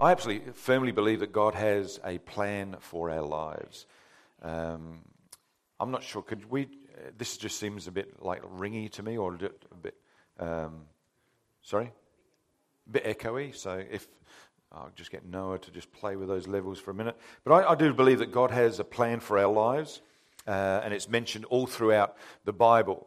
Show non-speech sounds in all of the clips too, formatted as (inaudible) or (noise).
I absolutely firmly believe that God has a plan for our lives. Um, I'm not sure. Could we? This just seems a bit like ringy to me, or a bit. Um, sorry, a bit echoey. So if I'll just get Noah to just play with those levels for a minute. But I, I do believe that God has a plan for our lives, uh, and it's mentioned all throughout the Bible.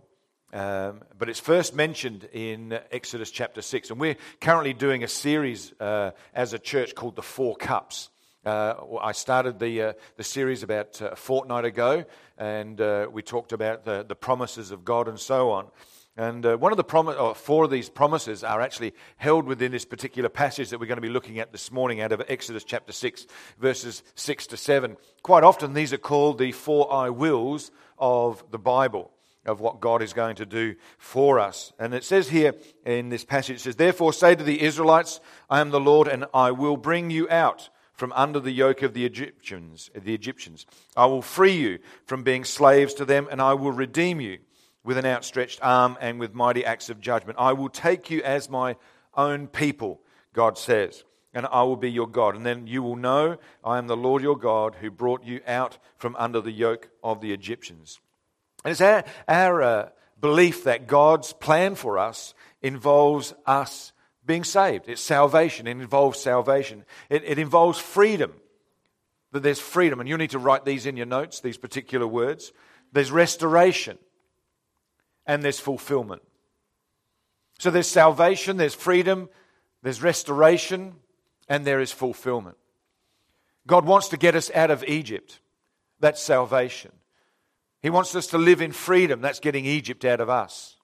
Um, but it's first mentioned in Exodus chapter 6. And we're currently doing a series uh, as a church called The Four Cups. Uh, I started the, uh, the series about uh, a fortnight ago, and uh, we talked about the, the promises of God and so on. And uh, one of the prom- or four of these promises are actually held within this particular passage that we're going to be looking at this morning out of Exodus chapter 6, verses 6 to 7. Quite often, these are called the four I wills of the Bible of what God is going to do for us. And it says here in this passage, it says, Therefore say to the Israelites, I am the Lord, and I will bring you out from under the yoke of the Egyptians, the Egyptians. I will free you from being slaves to them, and I will redeem you with an outstretched arm and with mighty acts of judgment. I will take you as my own people, God says, and I will be your God. And then you will know I am the Lord your God who brought you out from under the yoke of the Egyptians. And it's our, our uh, belief that God's plan for us involves us being saved. It's salvation. It involves salvation. It, it involves freedom. That there's freedom. And you need to write these in your notes, these particular words. There's restoration and there's fulfillment. So there's salvation, there's freedom, there's restoration, and there is fulfillment. God wants to get us out of Egypt. That's salvation. He wants us to live in freedom. That's getting Egypt out of us.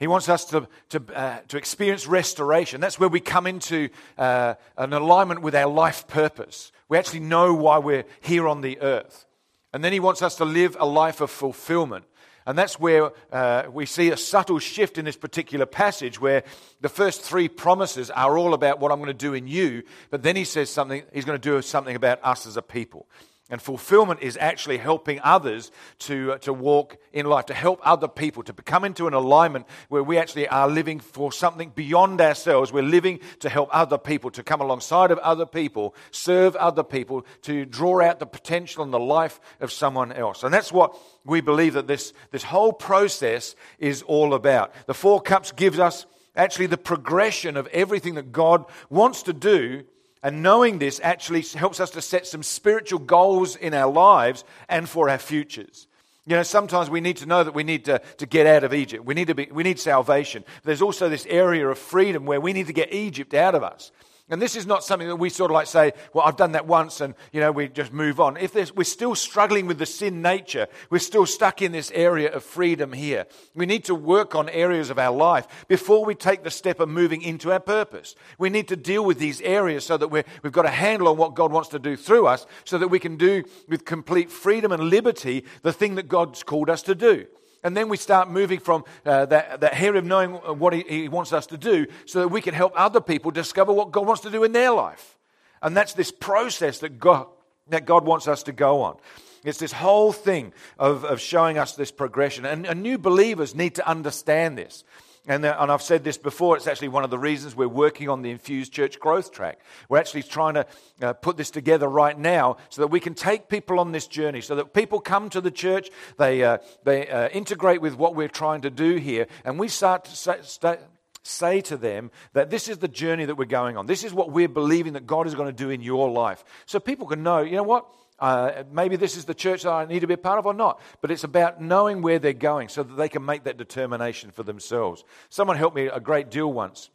He wants us to, to, uh, to experience restoration. That's where we come into uh, an alignment with our life purpose. We actually know why we're here on the earth. And then He wants us to live a life of fulfillment. And that's where uh, we see a subtle shift in this particular passage where the first three promises are all about what I'm going to do in you, but then he says something, he's going to do something about us as a people. And fulfillment is actually helping others to, uh, to walk in life, to help other people, to come into an alignment where we actually are living for something beyond ourselves. We're living to help other people, to come alongside of other people, serve other people, to draw out the potential in the life of someone else. And that's what we believe that this, this whole process is all about. The Four Cups gives us actually the progression of everything that God wants to do and knowing this actually helps us to set some spiritual goals in our lives and for our futures. You know, sometimes we need to know that we need to, to get out of Egypt. We need, to be, we need salvation. There's also this area of freedom where we need to get Egypt out of us. And this is not something that we sort of like say, well, I've done that once and, you know, we just move on. If we're still struggling with the sin nature, we're still stuck in this area of freedom here. We need to work on areas of our life before we take the step of moving into our purpose. We need to deal with these areas so that we have got a handle on what God wants to do through us so that we can do with complete freedom and liberty the thing that God's called us to do. And then we start moving from uh, that, that area of knowing what he, he wants us to do so that we can help other people discover what God wants to do in their life. And that's this process that God, that God wants us to go on. It's this whole thing of, of showing us this progression. And, and new believers need to understand this. And, uh, and I've said this before, it's actually one of the reasons we're working on the Infused Church Growth Track. We're actually trying to uh, put this together right now so that we can take people on this journey, so that people come to the church, they, uh, they uh, integrate with what we're trying to do here, and we start to say, start, say to them that this is the journey that we're going on. This is what we're believing that God is going to do in your life. So people can know, you know what? Uh, maybe this is the church that I need to be a part of or not. But it's about knowing where they're going so that they can make that determination for themselves. Someone helped me a great deal once.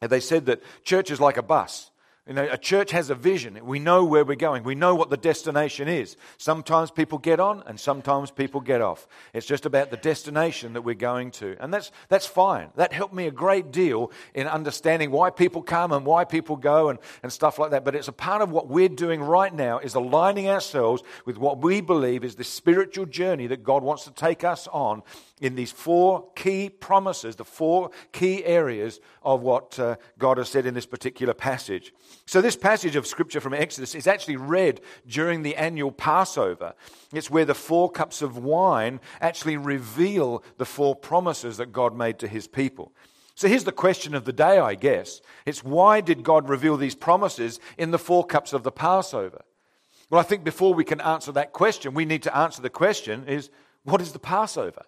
They said that church is like a bus. You know, a church has a vision. We know where we're going. We know what the destination is. Sometimes people get on and sometimes people get off. It's just about the destination that we're going to. And that's, that's fine. That helped me a great deal in understanding why people come and why people go and, and stuff like that. But it's a part of what we're doing right now is aligning ourselves with what we believe is the spiritual journey that God wants to take us on in these four key promises, the four key areas of what uh, God has said in this particular passage. So, this passage of scripture from Exodus is actually read during the annual Passover. It's where the four cups of wine actually reveal the four promises that God made to his people. So here's the question of the day, I guess. It's why did God reveal these promises in the four cups of the Passover? Well, I think before we can answer that question, we need to answer the question is what is the Passover?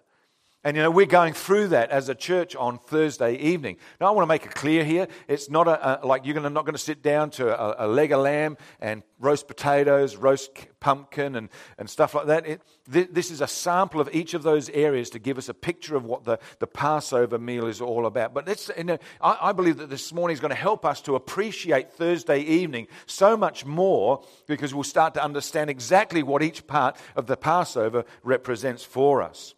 And you know, we're going through that as a church on Thursday evening. Now, I want to make it clear here it's not a, a like you're gonna, not going to sit down to a, a, leg of lamb and roast potatoes, roast pumpkin, and, and stuff like that. It, th- this is a sample of each of those areas to give us a picture of what the, the Passover meal is all about. But let's, you know, I, I believe that this morning is going to help us to appreciate Thursday evening so much more because we'll start to understand exactly what each part of the Passover represents for us.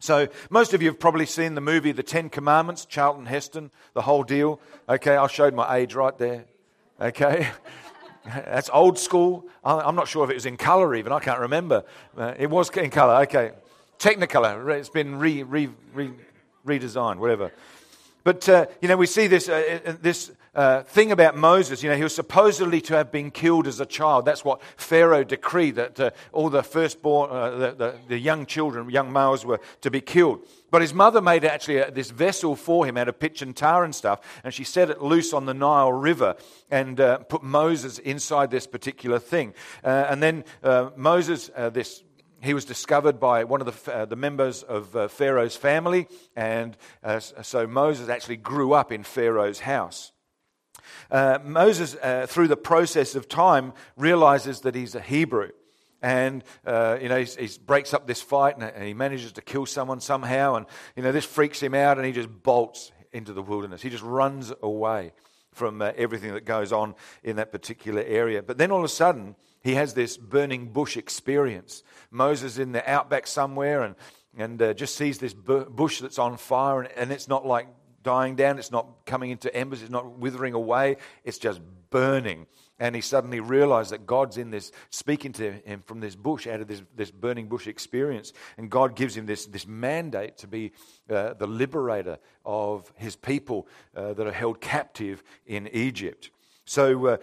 So, most of you have probably seen the movie The Ten Commandments, Charlton Heston, the whole deal. Okay, I showed my age right there. Okay, (laughs) that's old school. I'm not sure if it was in color even, I can't remember. Uh, it was in color, okay. Technicolor, it's been re, re, re, redesigned, whatever. But, uh, you know, we see this, uh, uh this uh, thing about Moses, you know, he was supposedly to have been killed as a child. That's what Pharaoh decreed, that uh, all the firstborn, uh, the, the, the, young children, young males were to be killed. But his mother made actually a, this vessel for him out of pitch and tar and stuff, and she set it loose on the Nile River and uh, put Moses inside this particular thing. Uh, and then uh, Moses, this he was discovered by one of the, uh, the members of uh, Pharaoh's family, and uh, so Moses actually grew up in Pharaoh's house. Uh, Moses, uh, through the process of time, realizes that he's a Hebrew. And, uh, you know, he breaks up this fight and he manages to kill someone somehow. And, you know, this freaks him out and he just bolts into the wilderness. He just runs away from uh, everything that goes on in that particular area. But then all of a sudden, he has this burning bush experience. Moses in the outback somewhere and, and uh, just sees this bush that's on fire, and, and it's not like dying down, it's not coming into embers, it's not withering away, it's just burning. And he suddenly realized that God's in this, speaking to him from this bush, out of this, this burning bush experience. And God gives him this, this mandate to be uh, the liberator of his people uh, that are held captive in Egypt. So uh,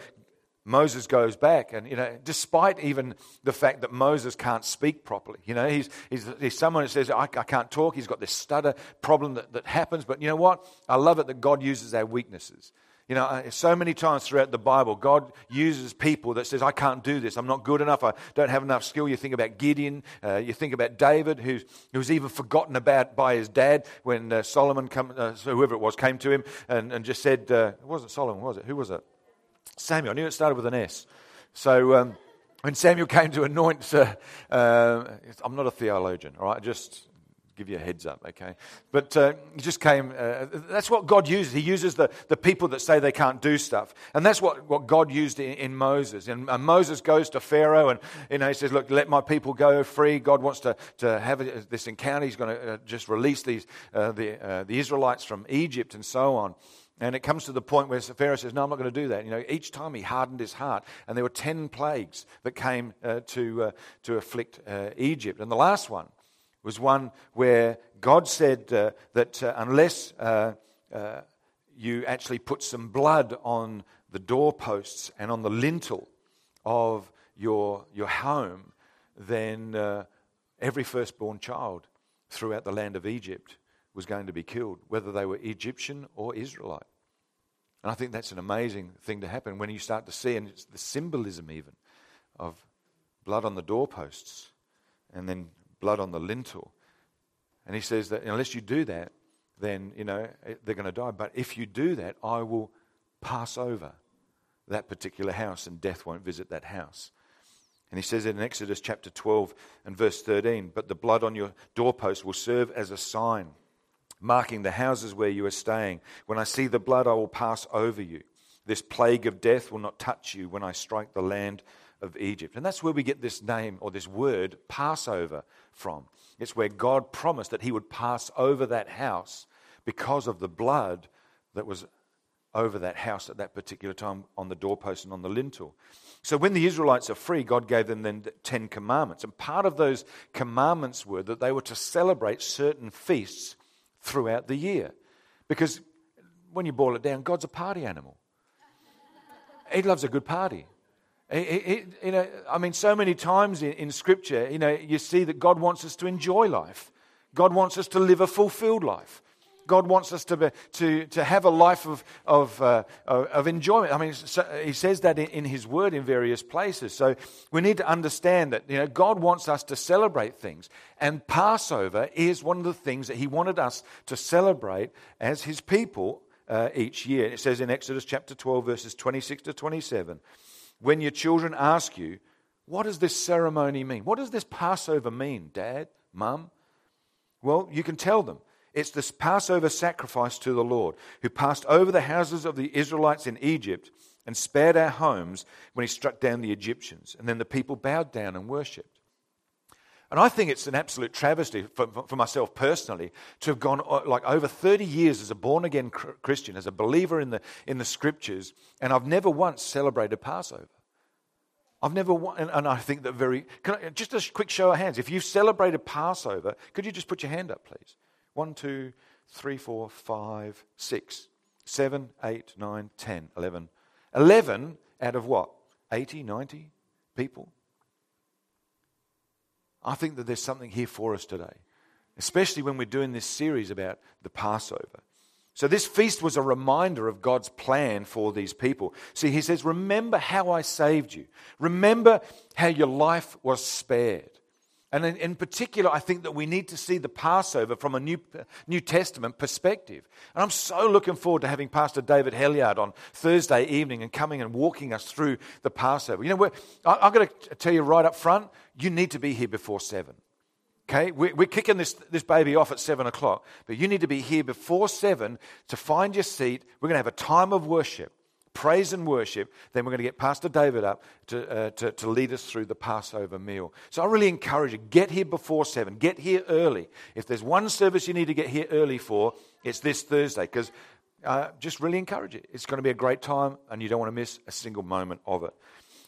Moses goes back, and you know, despite even the fact that Moses can't speak properly, you know, he's, he's, he's someone who says, I, I, can't talk, he's got this stutter problem that, that happens, but you know what? I love it that God uses our weaknesses. You know, uh, so many times throughout the Bible, God uses people that says, I can't do this. I'm not good enough. I don't have enough skill. You think about Gideon. Uh, you think about David, who's, who was even forgotten about by his dad when uh, Solomon, come, uh, whoever it was, came to him and, and just said, uh, it wasn't Solomon, was it? Who was it? Samuel. I knew it started with an S. So um, when Samuel came to anoint, uh, uh, I'm not a theologian, all right? Just give you a heads up, okay? But uh, he just came, uh, that's what God uses. He uses the, the people that say they can't do stuff. And that's what, what God used in, in Moses. And, and, Moses goes to Pharaoh and, you know, he says, look, let my people go free. God wants to, to have this encounter. He's going to uh, just release these, uh, the, uh, the Israelites from Egypt and so on. And it comes to the point where Pharaoh says, No, I'm not going to do that. You know, each time he hardened his heart. And there were 10 plagues that came uh, to, uh, to afflict uh, Egypt. And the last one was one where God said uh, that uh, unless uh, you actually put some blood on the doorposts and on the lintel of your, your home, then every firstborn child throughout the land of Egypt was going to be killed, whether they were Egyptian or Israelite. And I think that's an amazing thing to happen when you start to see, and it's the symbolism even of blood on the doorposts and then blood on the lintel. And he says that unless you do that, then, you know, they're going to die. But if you do that, I will pass over that particular house and death won't visit that house. And he says it in Exodus chapter 12 and verse 13 But the blood on your doorpost will serve as a sign marking the houses where you are staying. When I see the blood, I will pass over you. This plague of death will not touch you when I strike the land of Egypt. And that's where we get this name or this word, Passover, from. It's where God promised that He would pass over that house because of the blood that was over that house at that particular time on the doorpost and on the lintel. So when the Israelites are free, God gave them then the Ten Commandments. And part of those commandments were that they were to celebrate certain feasts throughout the year. Because when you boil it down, God's a party animal. He loves a good party. He, he, you know, I mean, so many times in, in Scripture, you know, you see that God wants us to enjoy life. God wants us to live a fulfilled life. God wants us to, be, to, to have a life of, of, uh, of enjoyment. I mean, so he says that in, in his word in various places. So we need to understand that you know, God wants us to celebrate things. And Passover is one of the things that he wanted us to celebrate as his people uh, each year. It says in Exodus chapter 12, verses 26 to 27 when your children ask you, What does this ceremony mean? What does this Passover mean, Dad, Mum? Well, you can tell them. It's this Passover sacrifice to the Lord, who passed over the houses of the Israelites in Egypt and spared our homes when he struck down the Egyptians. And then the people bowed down and worshipped. And I think it's an absolute travesty for, for myself personally to have gone uh, like over 30 years as a born again Christian, as a believer in the, in the scriptures, and I've never once celebrated Passover. I've never, and, I think that very, I, just a quick show of hands. If you've celebrated Passover, could you just put your hand up, please? One, two, three, four, five, six, seven, eight, nine, ten, eleven. Eleven out of what? 80, 90 people? I think that there's something here for us today, especially when we're doing this series about the Passover. So, this feast was a reminder of God's plan for these people. See, he says, Remember how I saved you. Remember how your life was spared. And in, in, particular, I think that we need to see the Passover from a New, New Testament perspective. And I'm so looking forward to having Pastor David Helliard on Thursday evening and coming and walking us through the Passover. You know, I, I'm going to tell you right up front, you need to be here before 7. Okay, we're, we're kicking this, this baby off at 7 o'clock, but you need to be here before 7 to find your seat. We're going to have a time of worship, praise and worship. Then we're going to get Pastor David up to, uh, to, to lead us through the Passover meal. So I really encourage you get here before 7, get here early. If there's one service you need to get here early for, it's this Thursday, because uh, just really encourage it. It's going to be a great time, and you don't want to miss a single moment of it.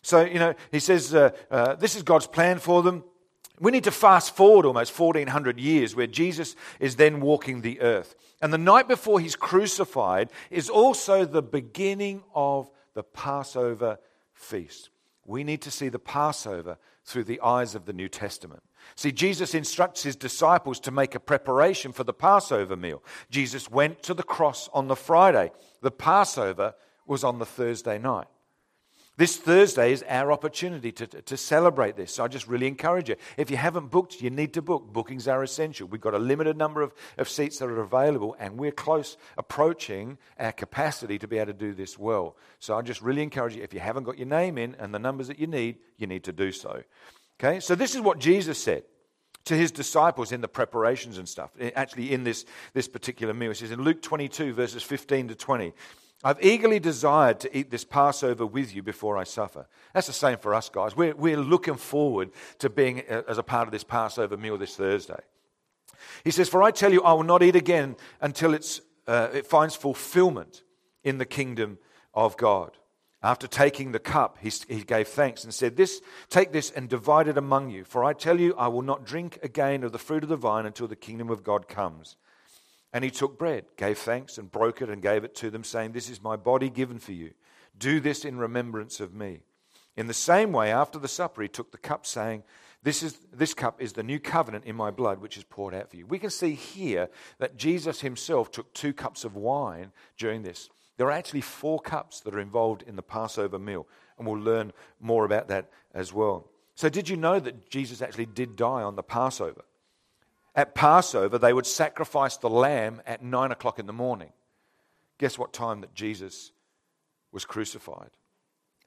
So, you know, he says uh, uh, this is God's plan for them. We need to fast forward almost 1400 years where Jesus is then walking the earth. And the night before he's crucified is also the beginning of the Passover feast. We need to see the Passover through the eyes of the New Testament. See, Jesus instructs his disciples to make a preparation for the Passover meal. Jesus went to the cross on the Friday. The Passover was on the Thursday night. This Thursday is our opportunity to, to, celebrate this. So I just really encourage you. If you haven't booked, you need to book. Bookings are essential. We've got a limited number of, of seats that are available, and we're close approaching our capacity to be able to do this well. So I just really encourage you. If you haven't got your name in and the numbers that you need, you need to do so. Okay? So this is what Jesus said to his disciples in the preparations and stuff, eh, actually in this, this particular meal. He says in Luke 22, verses 15 to 20. I've eagerly desired to eat this Passover with you before I suffer. That's the same for us, guys. We're, we're looking forward to being uh, as a part of this Passover meal this Thursday. He says, For I tell you, I will not eat again until it's, uh, it finds fulfillment in the kingdom of God. After taking the cup, he, he gave thanks and said, This, Take this and divide it among you. For I tell you, I will not drink again of the fruit of the vine until the kingdom of God comes. And he took bread, gave thanks, and broke it and gave it to them, saying, This is my body given for you. Do this in remembrance of me. In the same way, after the supper, he took the cup, saying, this, is, this cup is the new covenant in my blood, which is poured out for you. We can see here that Jesus himself took two cups of wine during this. There are actually four cups that are involved in the Passover meal, and we'll learn more about that as well. So, did you know that Jesus actually did die on the Passover? At Passover, they would sacrifice the lamb at nine o'clock in the morning. Guess what time that Jesus was crucified?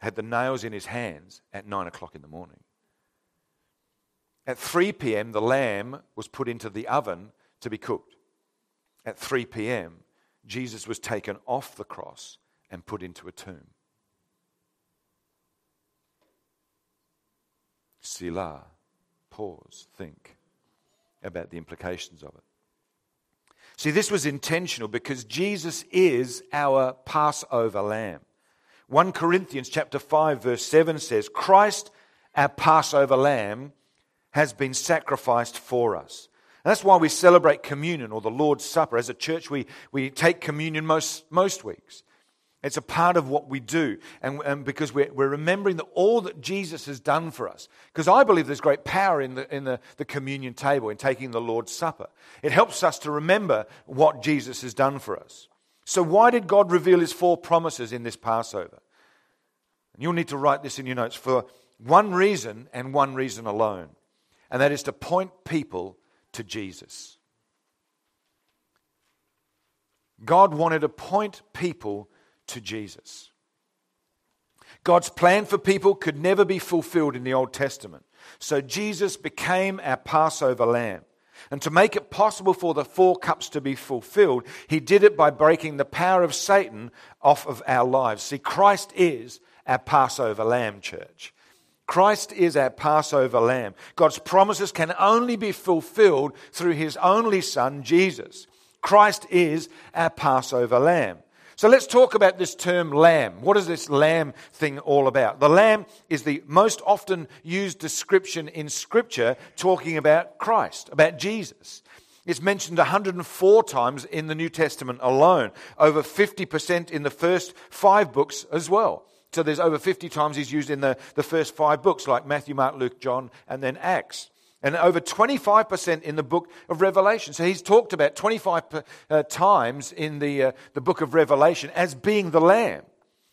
Had the nails in his hands at nine o'clock in the morning. At 3 p.m., the lamb was put into the oven to be cooked. At 3 p.m., Jesus was taken off the cross and put into a tomb. Selah, pause, think about the implications of it. See, this was intentional because Jesus is our Passover lamb. 1 Corinthians chapter 5 verse 7 says, "Christ, our Passover lamb, has been sacrificed for us." And that's why we celebrate communion or the Lord's Supper. As a church, we, we take communion most, most weeks. It's a part of what we do. And, and because we're, we're, remembering that all that Jesus has done for us. Because I believe there's great power in, the, in the, the communion table, in taking the Lord's Supper. It helps us to remember what Jesus has done for us. So, why did God reveal his four promises in this Passover? And you'll need to write this in your notes for one reason and one reason alone. And that is to point people to Jesus. God wanted to point people to Jesus. God's plan for people could never be fulfilled in the Old Testament. So Jesus became our Passover lamb. And to make it possible for the four cups to be fulfilled, he did it by breaking the power of Satan off of our lives. See, Christ is our Passover lamb, church. Christ is our Passover lamb. God's promises can only be fulfilled through his only Son, Jesus. Christ is our Passover lamb. So let's talk about this term lamb. What is this lamb thing all about? The lamb is the most often used description in Scripture talking about Christ, about Jesus. It's mentioned 104 times in the New Testament alone, over 50% in the first five books as well. So there's over 50 times he's used in the, the first five books, like Matthew, Mark, Luke, John, and then Acts and over 25% in the book of Revelation. So he's talked about 25 uh, times in the, uh, the book of Revelation as being the Lamb.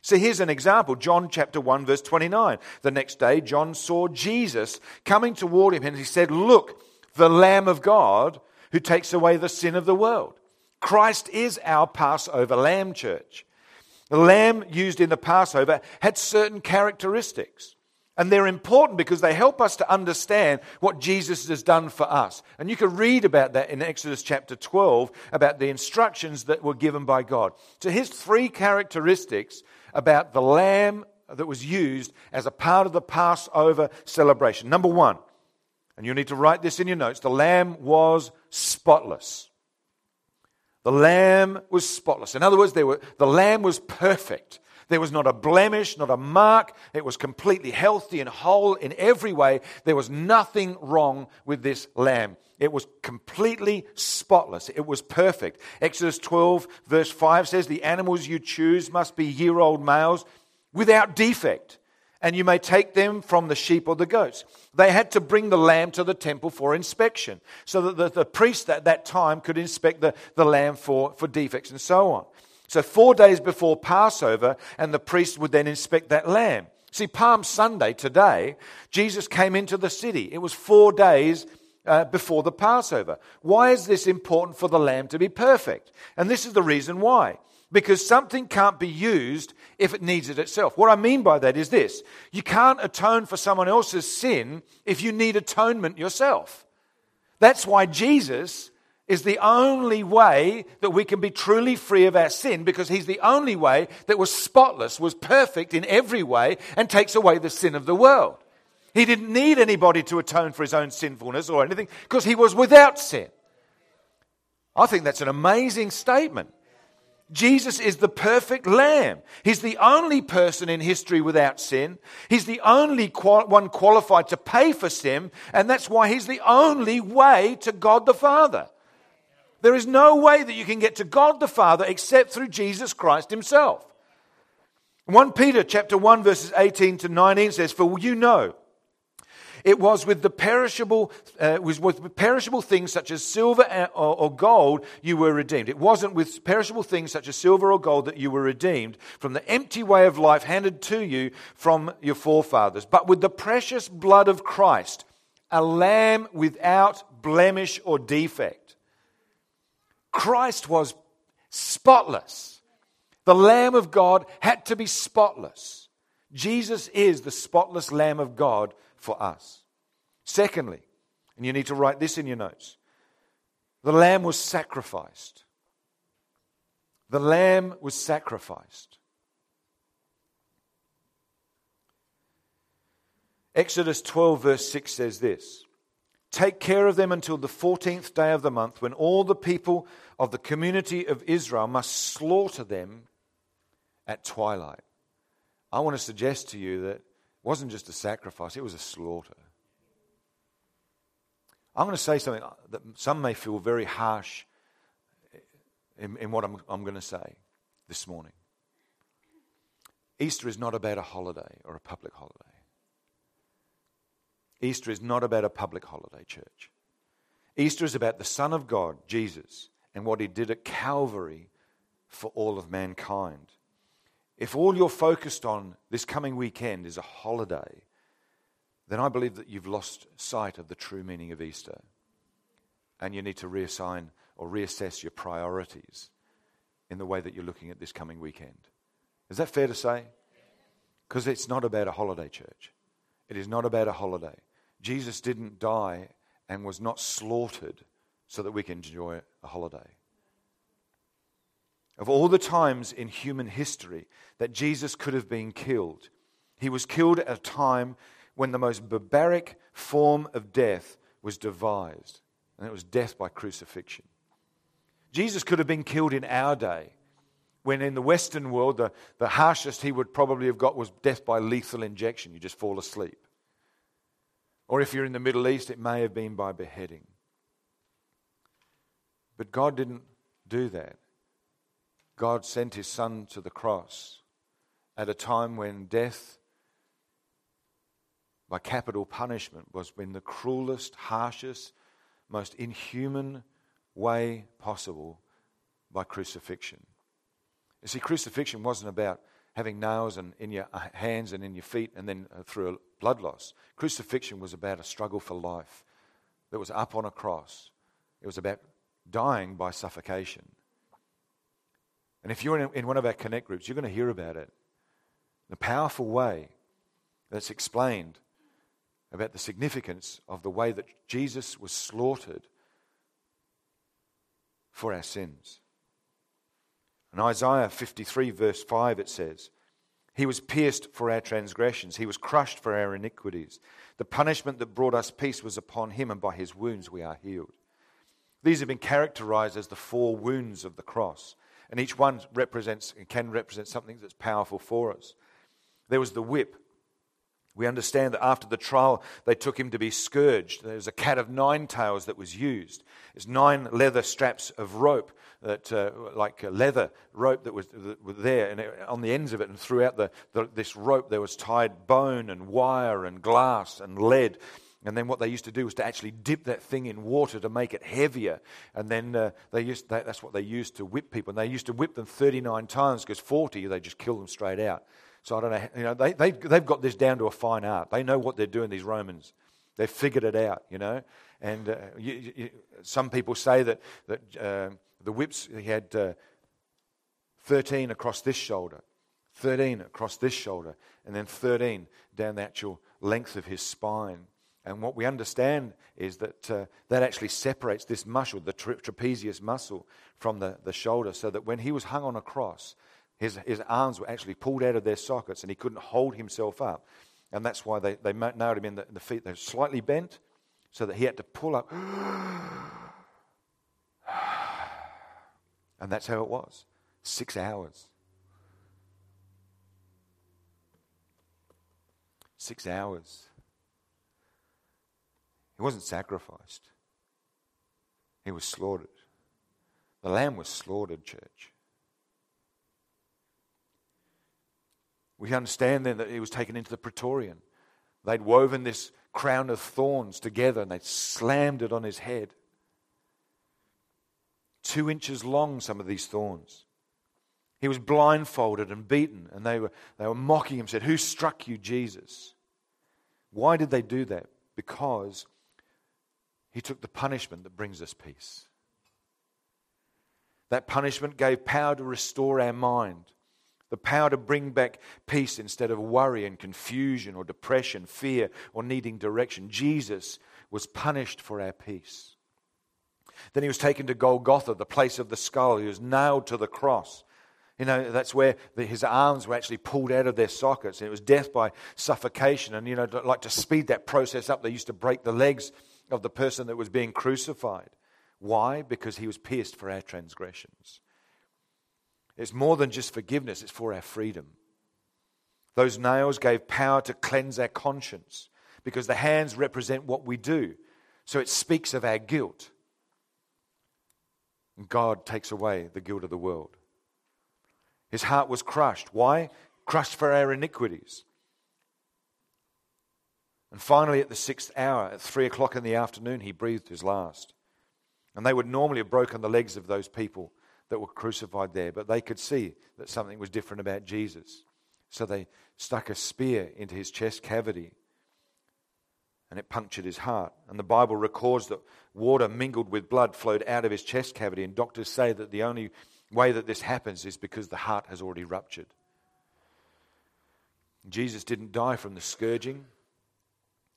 So here's an example John chapter 1, verse 29. The next day, John saw Jesus coming toward him, and he said, Look, the Lamb of God who takes away the sin of the world. Christ is our Passover lamb, church. The lamb used in the Passover had certain characteristics. And they're important because they help us to understand what Jesus has done for us. And you can read about that in Exodus chapter 12 about the instructions that were given by God. So here's three characteristics about the lamb that was used as a part of the Passover celebration. Number one, and you need to write this in your notes the lamb was spotless. The lamb was spotless. In other words, were, the lamb was perfect. There was not a blemish, not a mark. It was completely healthy and whole in every way. There was nothing wrong with this lamb. It was completely spotless. It was perfect. Exodus 12, verse 5 says, The animals you choose must be year old males without defect, and you may take them from the sheep or the goats. They had to bring the lamb to the temple for inspection so that the, the priest at that time could inspect the, the lamb for, for defects and so on. So, four days before Passover, and the priest would then inspect that lamb. See, Palm Sunday today, Jesus came into the city. It was four days uh, before the Passover. Why is this important for the lamb to be perfect? And this is the reason why. Because something can't be used if it needs it itself. What I mean by that is this you can't atone for someone else's sin if you need atonement yourself. That's why Jesus is the only way that we can be truly free of our sin because he's the only way that was spotless, was perfect in every way, and takes away the sin of the world. He didn't need anybody to atone for his own sinfulness or anything because he was without sin. I think that's an amazing statement. Jesus is the perfect lamb. He's the only person in history without sin. He's the only qual- one qualified to pay for sin, and that's why he's the only way to God the Father. There is no way that you can get to God the Father except through Jesus Christ himself. 1 Peter chapter 1 verses 18 to 19 says, For you know, it was with the perishable, uh, was with perishable things such as silver or, or gold you were redeemed. It wasn't with perishable things such as silver or gold that you were redeemed from the empty way of life handed to you from your forefathers, but with the precious blood of Christ, a lamb without blemish or defect. Christ was spotless. The Lamb of God had to be spotless. Jesus is the spotless Lamb of God for us. Secondly, and you need to write this in your notes the Lamb was sacrificed. The Lamb was sacrificed. Exodus 12, verse 6 says this Take care of them until the 14th day of the month, when all the people of the community of Israel must slaughter them at twilight. I want to suggest to you that it wasn't just a sacrifice, it was a slaughter. I'm going to say something that some may feel very harsh in, in what I'm, I'm going to say this morning. Easter is not about a holiday or a public holiday. Easter is not about a public holiday, church. Easter is about the Son of God, Jesus, and what he did at Calvary for all of mankind. If all you're focused on this coming weekend is a holiday, then I believe that you've lost sight of the true meaning of Easter. And you need to reassign or reassess your priorities in the way that you're looking at this coming weekend. Is that fair to say? Because it's not about a holiday, church. It is not about a holiday. Jesus didn't die and was not slaughtered so that we can enjoy a holiday. Of all the times in human history that Jesus could have been killed, he was killed at a time when the most barbaric form of death was devised, and it was death by crucifixion. Jesus could have been killed in our day, when in the Western world, the, the harshest he would probably have got was death by lethal injection. You just fall asleep. Or if you're in the Middle East, it may have been by beheading. But God didn't do that. God sent his son to the cross at a time when death by capital punishment was in the cruelest, harshest, most inhuman way possible by crucifixion. You see, crucifixion wasn't about having nails in, in your hands and in your feet and then uh, through blood loss. Crucifixion was about a struggle for life that was up on a cross. It was about dying by suffocation. And if you're in, one of our connect groups, you're going to hear about it. The powerful way that's explained about the significance of the way that Jesus was slaughtered for our sins. In Isaiah 53, verse 5, it says, He was pierced for our transgressions, He was crushed for our iniquities. The punishment that brought us peace was upon Him, and by His wounds we are healed. These have been characterized as the four wounds of the cross, and each one represents and can represent something that's powerful for us. There was the whip. We understand that after the trial, they took him to be scourged. There was a cat of nine tails that was used. There's nine leather straps of rope that, uh, like leather rope that was, that was there, and it, on the ends of it, and throughout the, the, this rope, there was tied bone and wire and glass and lead. And then what they used to do was to actually dip that thing in water to make it heavier. And then uh, they used that, that's what they used to whip people. And they used to whip them 39 times because 40 they just kill them straight out. So I don't know. You know, they, they, they've got this down to a fine art. They know what they're doing. These Romans, they've figured it out. You know, and uh, you, you, some people say that that uh, the whips, he had uh, 13 across this shoulder, 13 across this shoulder, and then 13 down the actual length of his spine. And what we understand is that uh, that actually separates this muscle, the tra- trapezius muscle, from the, the shoulder, so that when he was hung on a cross, his, his arms were actually pulled out of their sockets and he couldn't hold himself up. And that's why they, they nailed him in the, in the feet. They were slightly bent so that he had to pull up. (sighs) And that's how it was six hours. Six hours. He wasn't sacrificed, he was slaughtered. The lamb was slaughtered, church. We understand then that he was taken into the Praetorian. They'd woven this crown of thorns together and they'd slammed it on his head two inches long, some of these thorns. He was blindfolded and beaten, and they were, they were mocking him, said, Who struck you, Jesus? Why did they do that? Because he took the punishment that brings us peace. That punishment gave power to restore our mind, the power to bring back peace instead of worry and confusion or depression, fear, or needing direction. Jesus was punished for our peace. Then he was taken to Golgotha, the place of the skull. He was nailed to the cross. You know, that's where the, his arms were actually pulled out of their sockets. And it was death by suffocation. And, you know, like to speed that process up, they used to break the legs of the person that was being crucified. Why? Because he was pierced for our transgressions. It's more than just forgiveness, it's for our freedom. Those nails gave power to cleanse our conscience because the hands represent what we do. So it speaks of our guilt. And God takes away the guilt of the world. His heart was crushed. Why? crushed for our iniquities. And finally, at the sixth hour, at three o'clock in the afternoon, he breathed his last. And they would normally have broken the legs of those people that were crucified there, but they could see that something was different about Jesus. So they stuck a spear into his chest cavity and it punctured his heart. And the Bible records that water mingled with blood flowed out of his chest cavity, and doctors say that the only way that this happens is because the heart has already ruptured. Jesus didn't die from the scourging,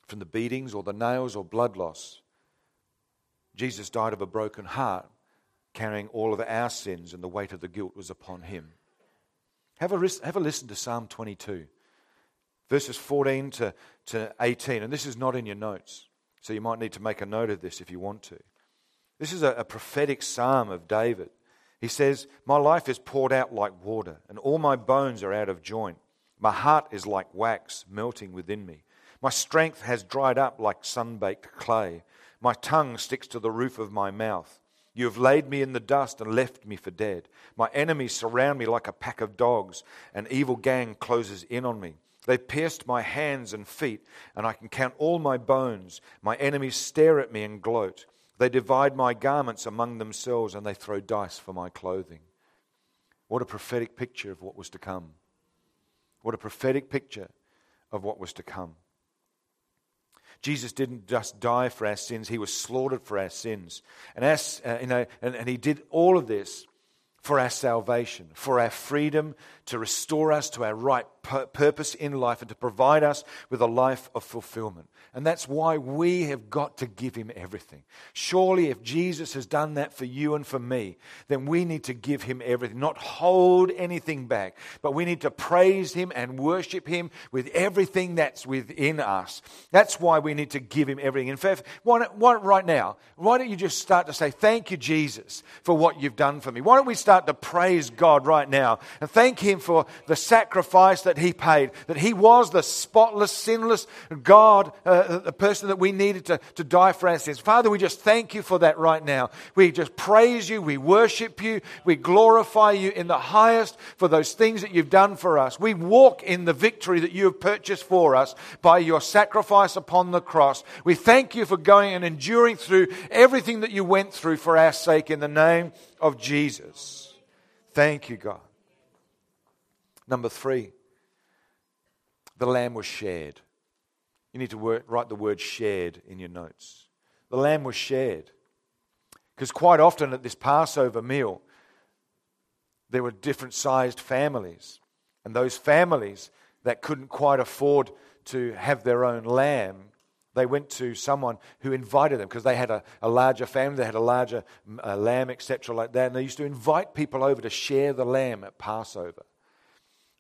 from the beatings, or the nails, or blood loss. Jesus died of a broken heart, carrying all of our sins, and the weight of the guilt was upon him. Have a, have a listen to Psalm 22, verses 14 to, to 18. And this is not in your notes, so you might need to make a note of this if you want to. This is a, a prophetic psalm of David. He says, My life is poured out like water, and all my bones are out of joint. My heart is like wax melting within me. My strength has dried up like sun baked clay. My tongue sticks to the roof of my mouth. You have laid me in the dust and left me for dead. My enemies surround me like a pack of dogs. An evil gang closes in on me. They pierced my hands and feet, and I can count all my bones. My enemies stare at me and gloat. They divide my garments among themselves, and they throw dice for my clothing. What a prophetic picture of what was to come. What a prophetic picture of what was to come. Jesus didn't just die for our sins, he was slaughtered for our sins. And, as, uh, you know, and, and he did all of this for our salvation, for our freedom, to restore us to our right purpose in life, and to provide us with a life of fulfillment. And that's why we have got to give him everything. Surely, if Jesus has done that for you and for me, then we need to give him everything, not hold anything back, but we need to praise him and worship him with everything that's within us. That's why we need to give him everything. In fact, why why, right now, why don't you just start to say, Thank you, Jesus, for what you've done for me? Why don't we start to praise God right now and thank him for the sacrifice that he paid, that he was the spotless, sinless God. Uh, the person that we needed to, to die for our sins. Father, we just thank you for that right now. We just praise you, we worship you, we glorify you in the highest for those things that you've done for us. We walk in the victory that you have purchased for us by your sacrifice upon the cross. We thank you for going and enduring through everything that you went through for our sake in the name of Jesus. Thank you, God. Number three, the lamb was shared. You need to word, write the word shared in your notes. The lamb was shared. Because quite often at this Passover meal, there were different sized families. And those families that couldn't quite afford to have their own lamb, they went to someone who invited them because they had a, a, larger family, they had a larger lamb, etc., like that. And they used to invite people over to share the lamb at Passover.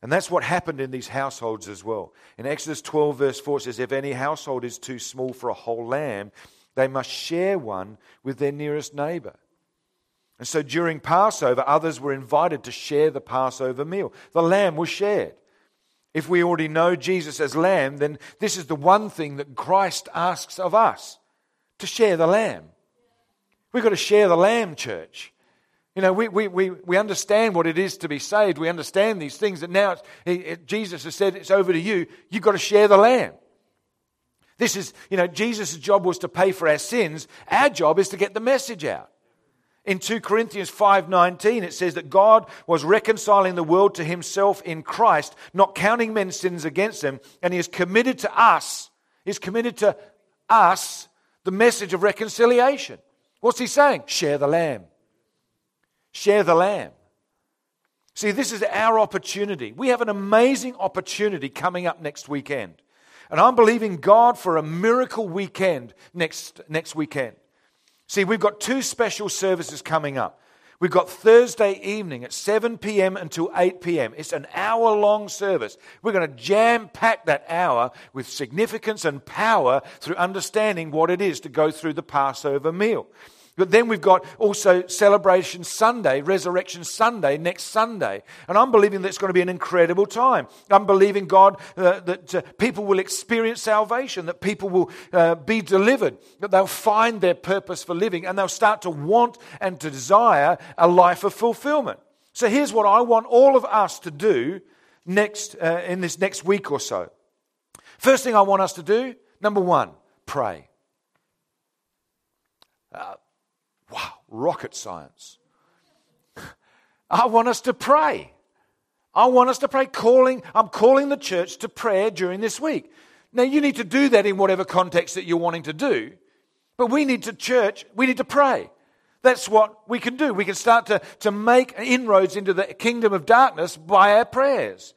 And that's what happened in these households as well. In Exodus 12, verse 4, it says, If any household is too small for a whole lamb, they must share one with their nearest neighbor. And so during Passover, others were invited to share the Passover meal. The lamb was shared. If we already know Jesus as lamb, then this is the one thing that Christ asks of us to share the lamb. We've got to share the lamb, church. You know, we, we, we, we understand what it is to be saved. We understand these things. And now it, Jesus has said, it's over to you. You've got to share the lamb. This is, you know, Jesus' job was to pay for our sins. Our job is to get the message out. In 2 Corinthians 5:19 it says that God was reconciling the world to himself in Christ, not counting men's sins against them, and he is committed to us, he's committed to us the message of reconciliation. What's he saying? Share the lamb. Share the lamb. See, this is our opportunity. We have an amazing opportunity coming up next weekend. And I'm believing God for a miracle weekend next, next weekend. See, we've got two special services coming up. We've got Thursday evening at 7 p.m. until 8 p.m. It's an hour long service. We're going to jam pack that hour with significance and power through understanding what it is to go through the Passover meal. But then we've got also Celebration Sunday, Resurrection Sunday, next Sunday. And I'm believing that it's going to be an incredible time. I'm believing, God, uh, that uh, people will experience salvation, that people will uh, be delivered, that they'll find their purpose for living, and they'll start to want and to desire a life of fulfillment. So here's what I want all of us to do next, uh, in this next week or so. First thing I want us to do, number one, pray. Uh, rocket science. (laughs) I want us to pray. I want us to pray. Calling, I'm calling the church to prayer during this week. Now, you need to do that in whatever context that you're wanting to do, but we need to church, we need to pray. That's what we can do. We can start to, to make inroads into the kingdom of darkness by our prayers.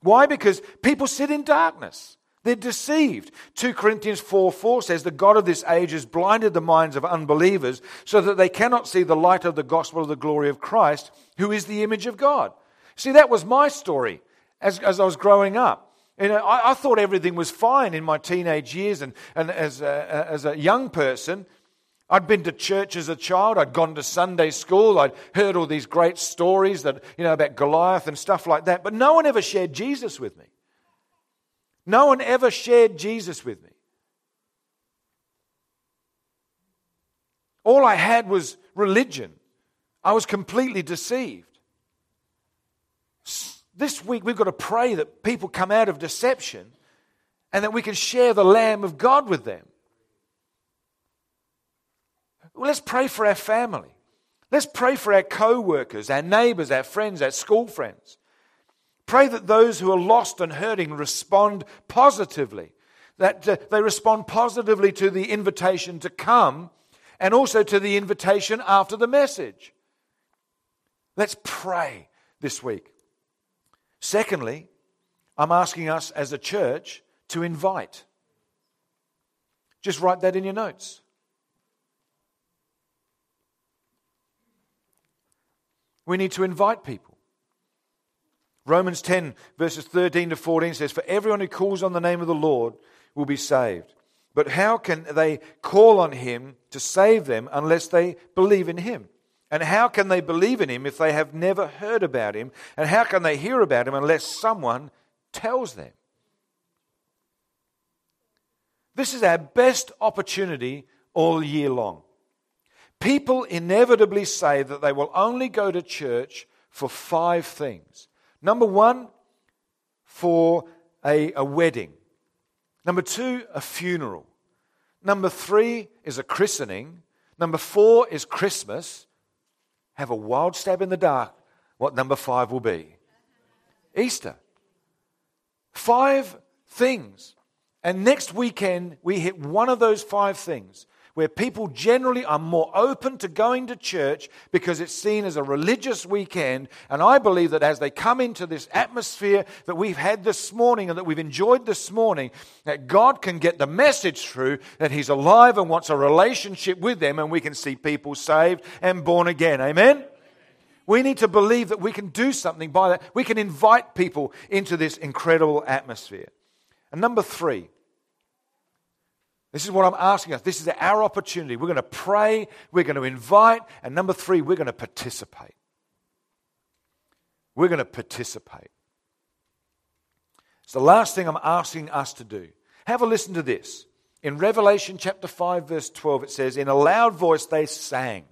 Why? Because people sit in darkness. They're deceived. 2 Corinthians 4 4 says, The God of this age has blinded the minds of unbelievers so that they cannot see the light of the gospel of the glory of Christ, who is the image of God. See, that was my story as, as I was growing up. You know, I, I thought everything was fine in my teenage years and, and as, a, as a young person. I'd been to church as a child. I'd gone to Sunday school. I'd heard all these great stories that, you know, about Goliath and stuff like that. But no one ever shared Jesus with me. No one ever shared Jesus with me. All I had was religion. I was completely deceived. This week, we've got to pray that people come out of deception and that we can share the Lamb of God with them. Well, let's pray for our family. Let's pray for our co workers, our neighbors, our friends, our school friends. Pray that those who are lost and hurting respond positively, that uh, they respond positively to the invitation to come and also to the invitation after the message. Let's pray this week. Secondly, I'm asking us as a church to invite. Just write that in your notes. We need to invite people. Romans 10, verses 13 to 14 says, For everyone who calls on the name of the Lord will be saved. But how can they call on him to save them unless they believe in him? And how can they believe in him if they have never heard about him? And how can they hear about him unless someone tells them? This is our best opportunity all year long. People inevitably say that they will only go to church for five things Number one, for a, a wedding. Number two, a funeral. Number three is a christening. Number four is Christmas. Have a wild stab in the dark what number five will be Easter. Five things. And next weekend, we hit one of those five things where people generally are more open to going to church because it's seen as a religious weekend. And I believe that as they come into this atmosphere that we've had this morning and that we've enjoyed this morning, that God can get the message through that He's alive and wants a relationship with them, and we can see people saved and born again. Amen? We need to believe that we can do something by that. We can invite people into this incredible atmosphere. And number three, this is what I'm asking us. This is our opportunity. We're going to pray, we're going to invite, and number three, we're going to participate. We're going to participate. It's the last thing I'm asking us to do. Have a listen to this. In Revelation chapter 5, verse 12, it says, In a loud voice they sang.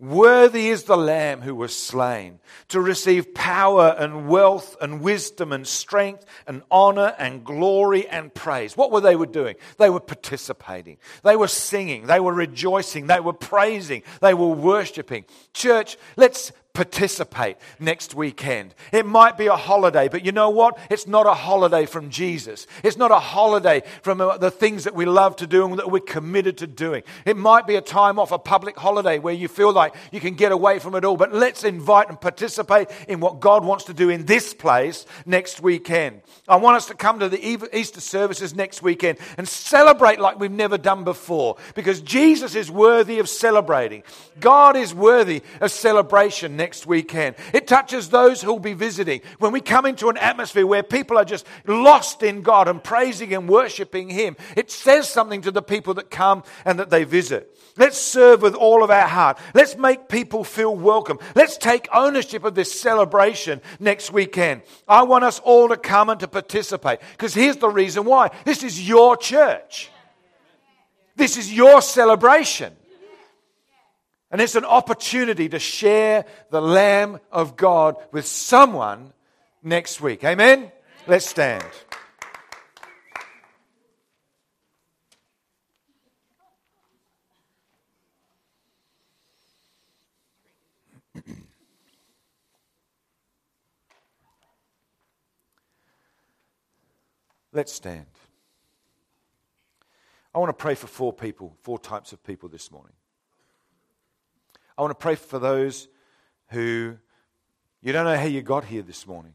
Worthy is the Lamb who was slain to receive power and wealth and wisdom and strength and honor and glory and praise. What were they were doing? They were participating. They were singing. They were rejoicing. They were praising. They were worshiping. Church, let's participate next weekend. It might be a holiday, but you know what? It's not a holiday from Jesus. It's not a holiday from uh, the things that we love to do and that we're committed to doing. It might be a time off, a public holiday where you feel like you can get away from it all, but let's invite and participate in what God wants to do in this place next weekend. I want us to come to the Easter services next weekend and celebrate like we've never done before because Jesus is worthy of celebrating. God is worthy of celebration next weekend. It touches those who will be visiting. When we come into an atmosphere where people are just lost in God and praising and worshiping Him, it says something to the people that come and that they visit. Let's serve with all of our heart. Let's make people feel welcome. Let's take ownership of this celebration next weekend. I want us all to come and to participate because here's the reason why. This is your church. This is your celebration. And it's an opportunity to share the Lamb of God with someone next week. Amen? Let's stand. (clears throat) Let's stand. I want to pray for four people, four types of people this morning. I want to pray for those who you don't know how you got here this morning.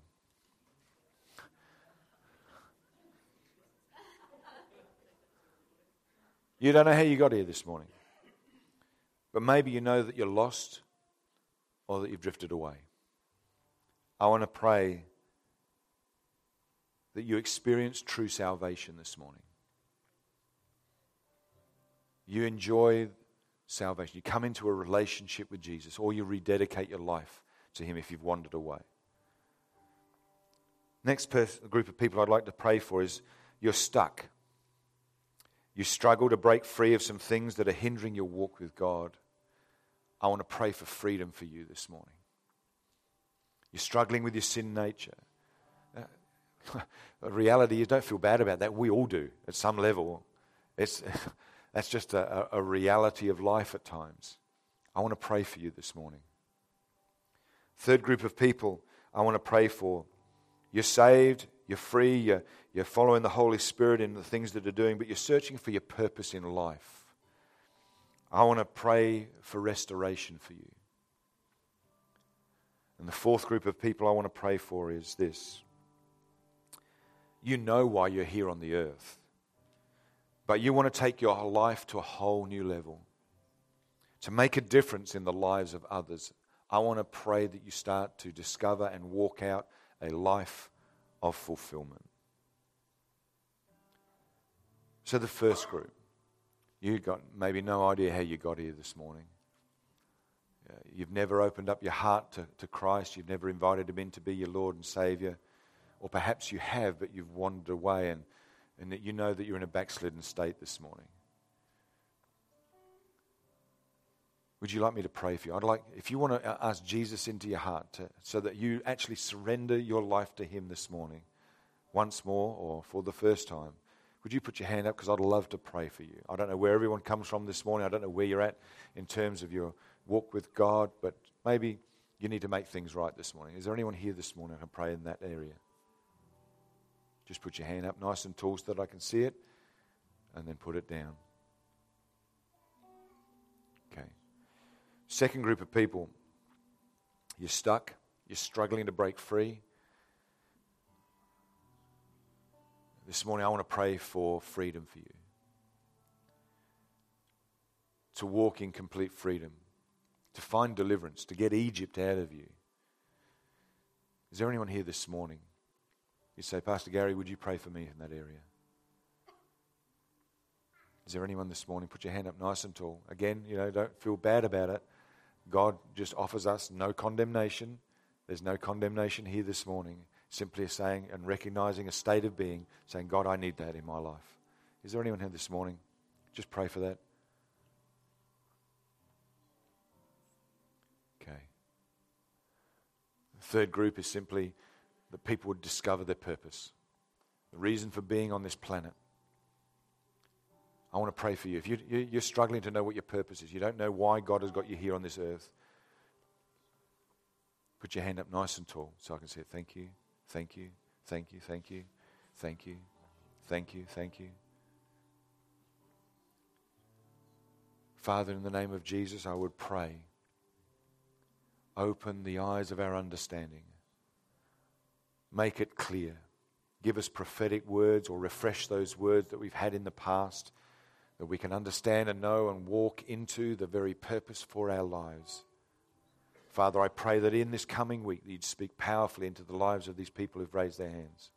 You don't know how you got here this morning. But maybe you know that you're lost or that you've drifted away. I want to pray that you experience true salvation this morning. You enjoy salvation. You come into a relationship with Jesus, or you rededicate your life to Him if you've wandered away. Next group of people I'd like to pray for is you're stuck. You struggle to break free of some things that are hindering your walk with God. I want to pray for freedom for you this morning. You're struggling with your sin nature. Uh, (laughs) the reality is, don't feel bad about that. We all do at some level. It's, (laughs) that's just a, a reality of life at times. I want to pray for you this morning. Third group of people I want to pray for. You're saved, you're free, you're, you're following the Holy Spirit in the things that are doing, but you're searching for your purpose in life. I want to pray for restoration for you. And the fourth group of people I want to pray for is this. You know why you're here on the earth. But you want to take your life to a whole new level, to make a difference in the lives of others. I want to pray that you start to discover and walk out a life of fulfillment. So, the first group, you've got maybe no idea how you got here this morning. You've never opened up your heart to, to Christ. You've never invited Him in to be your Lord and Savior. Or perhaps you have, but you've wandered away and and that you know that you're in a backslidden state this morning. Would you like me to pray for you? I'd like, if you want to uh, ask Jesus into your heart to, so that you actually surrender your life to Him this morning, once more or for the first time, would you put your hand up? Because I'd love to pray for you. I don't know where everyone comes from this morning. I don't know where you're at in terms of your walk with God, but maybe you need to make things right this morning. Is there anyone here this morning who can pray in that area? Just put your hand up nice and tall so that I can see it, and then put it down. Okay. Second group of people, you're stuck, you're struggling to break free. This morning, I want to pray for freedom for you. To walk in complete freedom, to find deliverance, to get Egypt out of you. Is there anyone here this morning? You say, Pastor Gary, would you pray for me in that area? Is there anyone this morning? Put your hand up nice and tall. Again, you know, don't feel bad about it. God just offers us no condemnation. There's no condemnation here this morning. Simply saying and recognizing a state of being, saying, God, I need that in my life. Is there anyone here this morning? Just pray for that. Okay. The third group is simply that people would discover their purpose, the reason for being on this planet. I want to pray for you. If you, are struggling to know what your purpose is, you don't know why God has got you here on this earth, put your hand up nice and tall so I can say thank you, thank you, thank you, thank you, thank you, thank you, thank you. Father, in the name of Jesus, I would pray. Open the eyes of our understanding make it clear. Give us prophetic words or refresh those words that we've had in the past that we can understand and know and walk into the very purpose for our lives. Father, I pray that in this coming week that you'd speak powerfully into the lives of these people who've raised their hands.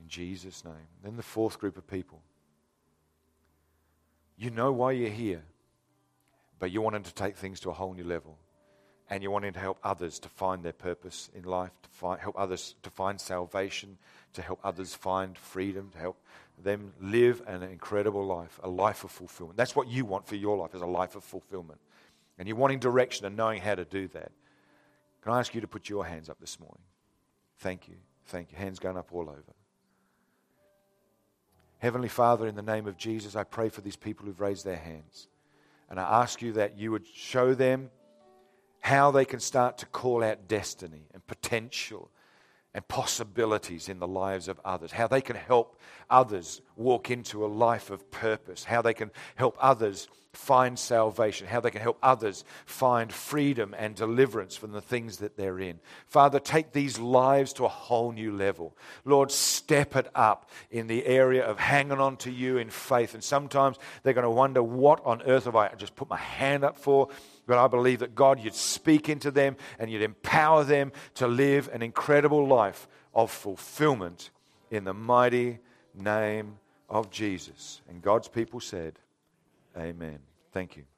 In Jesus' name. Then the fourth group of people. You know why you're here, but you wanted to take things to a whole new level and you're wanting to help others to find their purpose in life, to find, help others to find salvation, to help others find freedom, to help them live an incredible life, a life of fulfillment. That's what you want for your life, is a life of fulfillment. And you're wanting direction and knowing how to do that. Can I ask you to put your hands up this morning? Thank you. Thank you. Hands going up all over. Heavenly Father, in the name of Jesus, I pray for these people who've raised their hands. And I ask you that you would show them how they can start to call out destiny and potential and possibilities in the lives of others, how they can help others walk into a life of purpose, how they can help others find salvation, how they can help others find freedom and deliverance from the things that they're in. Father, take these lives to a whole new level. Lord, step it up in the area of hanging on to you in faith. And sometimes they're going to wonder, what on earth have I just put my hand up for? But I believe that God, you'd speak into them and you'd empower them to live an incredible life of fulfillment in the mighty name of Jesus. And God's people said, Amen. Thank you.